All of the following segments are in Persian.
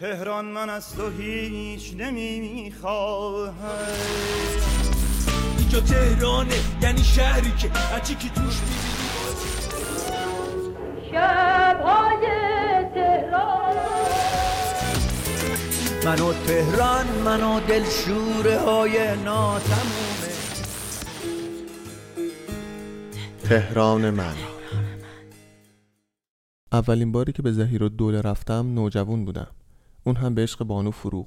تهران من از تو هیچ نمی‌خواهم. اینجا تهرانه یعنی شهری که هرچی که توش شبهای تهران. منو تهران منو دلشوره های ناتمومه. تهران من. اولین باری که به زهیر و دوله رفتم نوجوان بودم. اون هم به عشق بانو فروغ.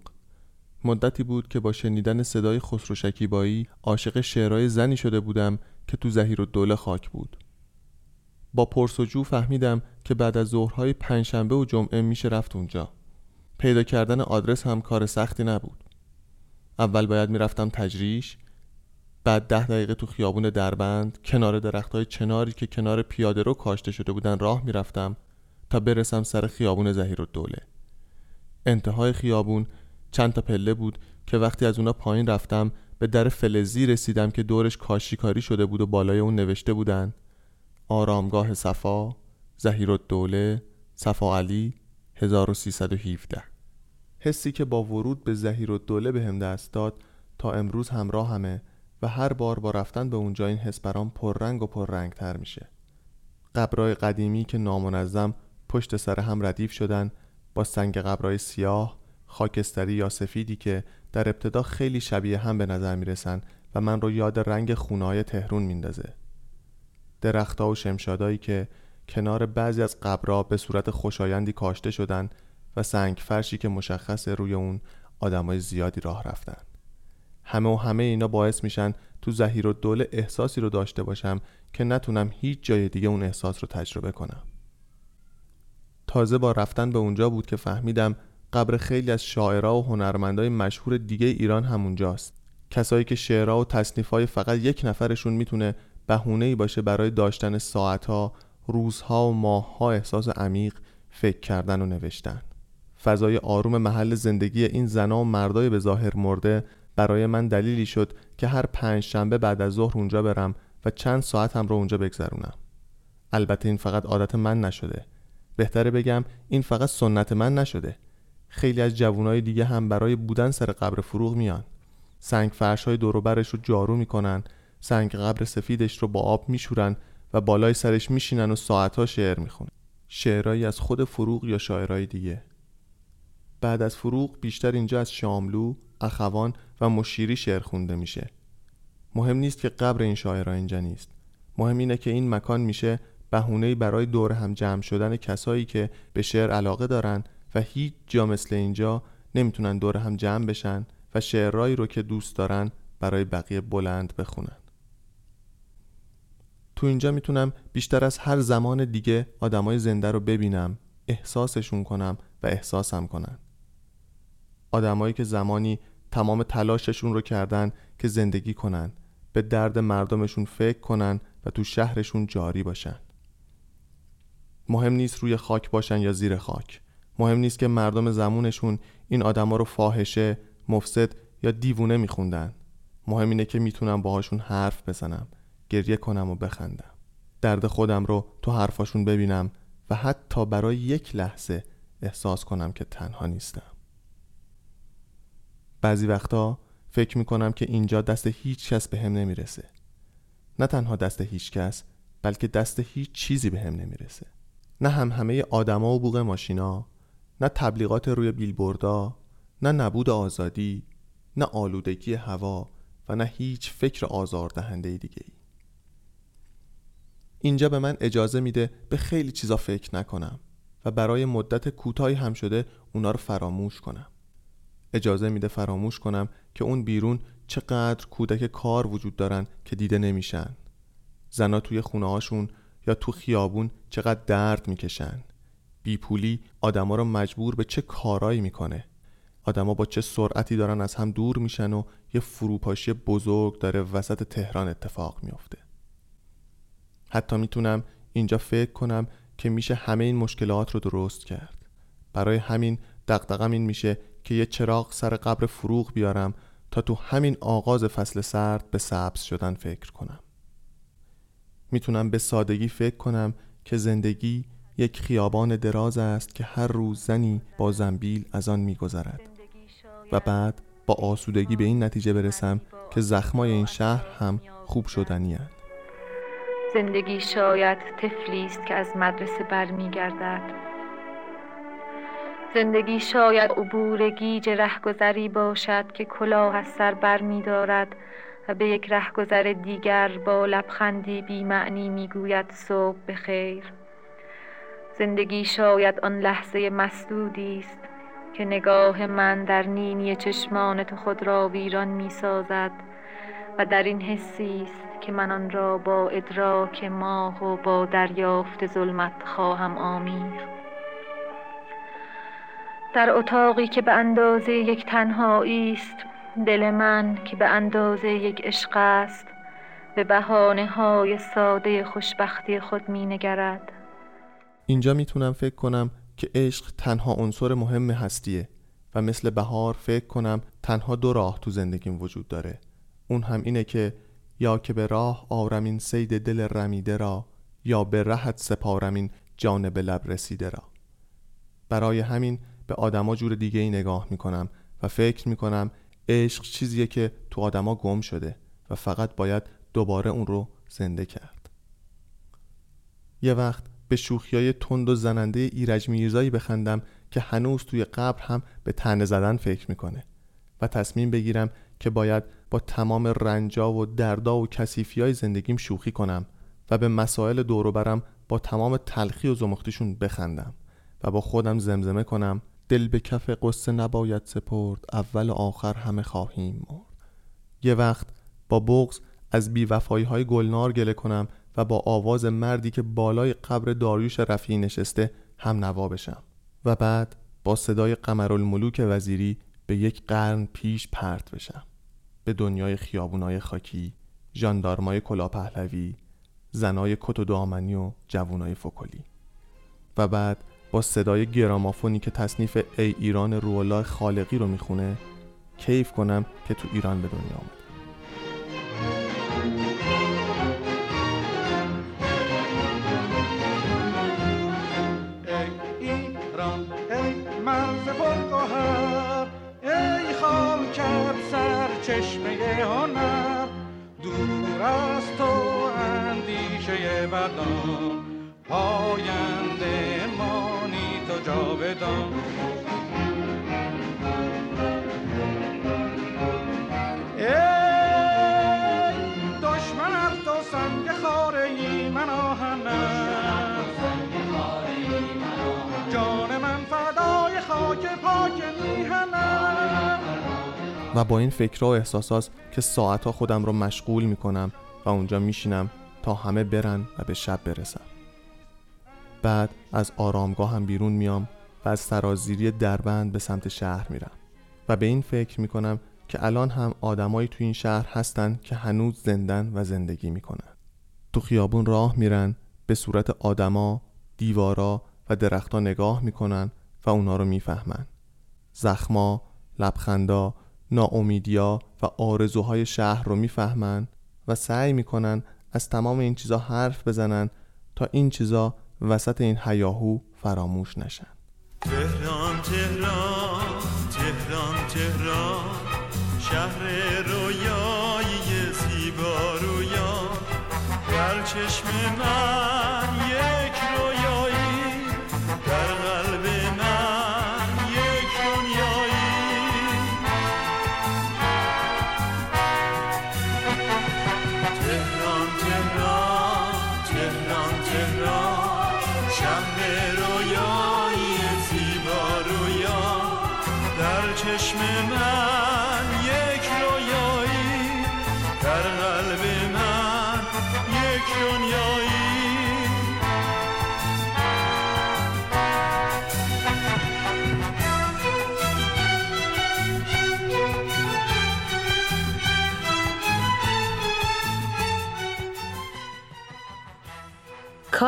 مدتی بود که با شنیدن صدای خسرو شکیبایی عاشق شعرهای زنی شده بودم که تو زهیر و دوله خاک بود. با پرسجو فهمیدم که بعد از ظهرهای پنجشنبه و جمعه میشه رفت اونجا. پیدا کردن آدرس هم کار سختی نبود. اول باید می‌رفتم تجریش بعد ده دقیقه تو خیابون دربند کنار درختهای چناری که کنار پیاده رو کاشته شده بودن راه می‌رفتم تا برسم سر خیابون زهیر و دوله. انتهای خیابون چند تا پله بود که وقتی از اونا پایین رفتم به در فلزی رسیدم که دورش کاشیکاری شده بود و بالای اون نوشته بودن. آرامگاه صفا زهیر و دوله صفا علی 1317 حسی که با ورود به زهیر و دوله به هم دست داد تا امروز همراه همه و هر بار با رفتن به اونجا این حس برام پررنگ و پررنگ تر میشه. قبرای قدیمی که نامنظم پشت سر هم ردیف شدن با سنگ قبرای سیاه خاکستری یا سفیدی که در ابتدا خیلی شبیه هم به نظر می‌رسن و من رو یاد رنگ خونهای تهرون میندازه. درختها و شمشادایی که کنار بعضی از قبرها به صورت خوشایندی کاشته شدن و سنگ فرشی که مشخص روی اون آدمای زیادی راه رفتن. همه و همه اینا باعث میشن تو زهیر و دوله احساسی رو داشته باشم که نتونم هیچ جای دیگه اون احساس رو تجربه کنم. تازه با رفتن به اونجا بود که فهمیدم قبر خیلی از شاعرها و هنرمندای مشهور دیگه ایران همونجاست. کسایی که شعرها و تصنیفهای فقط یک نفرشون می‌تونه بهونه ای باشه برای داشتن ساعتها، روزها و ماهها احساس عمیق فکر کردن و نوشتن. فضای آروم محل زندگی این زنا و مردای به ظاهر مرده برای من دلیلی شد که هر پنج شنبه بعد از ظهر اونجا برم و چند ساعت هم رو اونجا بگذرونم. البته این فقط عادت من نشده. بهتره بگم این فقط سنت من نشده. خیلی از جوانای دیگه هم برای بودن سر قبر فروغ میان. سنگ فرش های دوروبرش رو جارو می‌کنن سنگ قبر سفیدش رو با آب میشورن و بالای سرش میشینن و ساعتها شعر می‌خونن. شعرهایی از خود فروغ یا شاعرای دیگه. بعد از فروغ بیشتر اینجا از شاملو، اخوان و مشیری شعر خونده میشه. مهم نیست که قبر این شاعرها اینجا نیست. مهم اینه که این مکان میشه بهونه برای دور هم جمع شدن کسایی که به شعر علاقه دارن و هیچ جا مثل اینجا نمی‌تونن دور هم جمع بشن و شعرهایی رو که دوست دارن برای بقیه بلند بخونن. تو اینجا می‌تونم بیشتر از هر زمان دیگه آدمای زنده رو ببینم احساسشون کنم و احساسم کنن. آدمایی که زمانی تمام تلاششون رو کردن که زندگی کنن به درد مردمشون فکر کنن و تو شهرشون جاری باشن. مهم نیست روی خاک باشن یا زیر خاک. مهم نیست که مردم زمونشون این آدما رو فاحشه مفسد یا دیوونه میخوندن. مهم اینه که می‌تونم باهاشون حرف بزنم گریه کنم و بخندم. درد خودم رو تو حرفاشون ببینم و حتی برای یک لحظه احساس کنم که تنها نیستم. بعضی وقتا فکر می‌کنم که اینجا دست هیچ کس به هم نمی‌رسه. نه تنها دست هیچ کس بلکه دست هیچ چیزی به هم نمی‌رسه. نه هم همه آدما و بوق ماشینا نه تبلیغات روی بیلبوردا نه نبود آزادی نه آلودگی هوا و نه هیچ فکر آزاردهنده دیگه ای. اینجا به من اجازه میده به خیلی چیزا فکر نکنم و برای مدت کوتاهی هم شده اونا رو فراموش کنم اجازه میده فراموش کنم که اون بیرون چقدر کودک کار وجود دارن که دیده نمیشن زنا توی خونه هاشون یا تو خیابون چقدر درد می‌کشن؟ بیپولی آدما رو مجبور به چه کارایی می‌کنه؟ آدما با چه سرعتی دارن از هم دور میشن و یه فروپاشی بزرگ داره وسط تهران اتفاق میافته. حتی می‌تونم اینجا فکر کنم که میشه همه این مشکلات رو درست کرد. برای همین دقدقم این میشه که یه چراغ سر قبر فروغ بیارم تا تو همین آغاز فصل سرد به سبز شدن فکر کنم. می‌تونم به سادگی فکر کنم که زندگی یک خیابان دراز است که هر روز زنی با زنبیل از آن میگذرد. و بعد با آسودگی به این نتیجه برسم که زخمای این شهر هم خوب شدنی هست. زندگی شاید طفلی است که از مدرسه برمیگردد. زندگی شاید عبور گیج رهگذری باشد که کلاه از سر بر می دارد به یک رهگذر دیگر با لبخندی بی معنی می گوید صبح بخیر. زندگی شاید آن لحظه مسدودی است که نگاه من در نینی چشمان تو خود را ویران می سازد و در این حسی است که من آن را با ادراک ماه و با دریافت ظلمت خواهم آمیخت در اتاقی که به اندازه یک تنهایی است دل من که به اندازه یک عشق است به بهانه های ساده خوشبختی خود می نگرد اینجا می‌تونم فکر کنم که عشق تنها عنصر مهم هستیه و مثل بهار فکر کنم تنها دو راه تو زندگیم وجود داره. اون هم اینه که یا که به راه آرم این سید دل رمیده را یا به رهت سپارم این جان به لب رسیده را. برای همین به آدما جور دیگه ای نگاه می‌کنم و فکر می‌کنم عشق چیزیه که تو آدما گم شده و فقط باید دوباره اون رو زنده کرد. یه وقت به شوخیای تند و زننده ایرج میرزایی بخندم که هنوز توی قبر هم به تنه زدن فکر می‌کنه و تصمیم بگیرم که باید با تمام رنجا و دردا و کسیفی های زندگیم شوخی کنم و به مسائل دورو برم با تمام تلخی و زمختیشون بخندم و با خودم زمزمه کنم دل به کف قصه نباید سپرد اول و آخر همه خواهیم مرد. یه وقت با بغز از بیوفایی های گلنار گله کنم و با آواز مردی که بالای قبر داریوش رفیعی نشسته هم نوا بشم. و بعد با صدای قمرالملوک وزیری به یک قرن پیش پرت بشم. به دنیای خیابونای خاکی ژاندارمای کلا پهلوی زنای کت و دامنی و جوونای فکلی. و بعد با صدای گرامافونی که تصنیف ای ایران رولا خالقی رو می‌خونه کیف کنم که تو ایران به دنیا آمد. چشمه هنر دور از تو اندیشه بدان پاینده جاودان. ای دشمن تو سنگ خاره ای من آهنم جان من فدای خاک پاک میهنم و با این فکرها و احساسات که ساعتها خودم رو مشغول می‌کنم و اونجا میشینم تا همه برن و به شب برسم. بعد از آرامگاه هم بیرون میام و از سرازیری دربند به سمت شهر میرم و به این فکر می‌کنم که الان هم آدمایی تو این شهر هستن که هنوز زندن و زندگی می‌کنن. تو خیابون راه میرن به صورت آدما، دیوارا و درختها نگاه می‌کنن و اونا رو می‌فهمن. زخما، لبخندا، ناامیدیا و آرزوهای شهر رو می‌فهمن و سعی می‌کنن از تمام این چیزا حرف بزنن تا این چیزا وسط این هیاهو فراموش نشن. تهران تهران تهران تهران شهر رویایی زیبا رویا در چشم من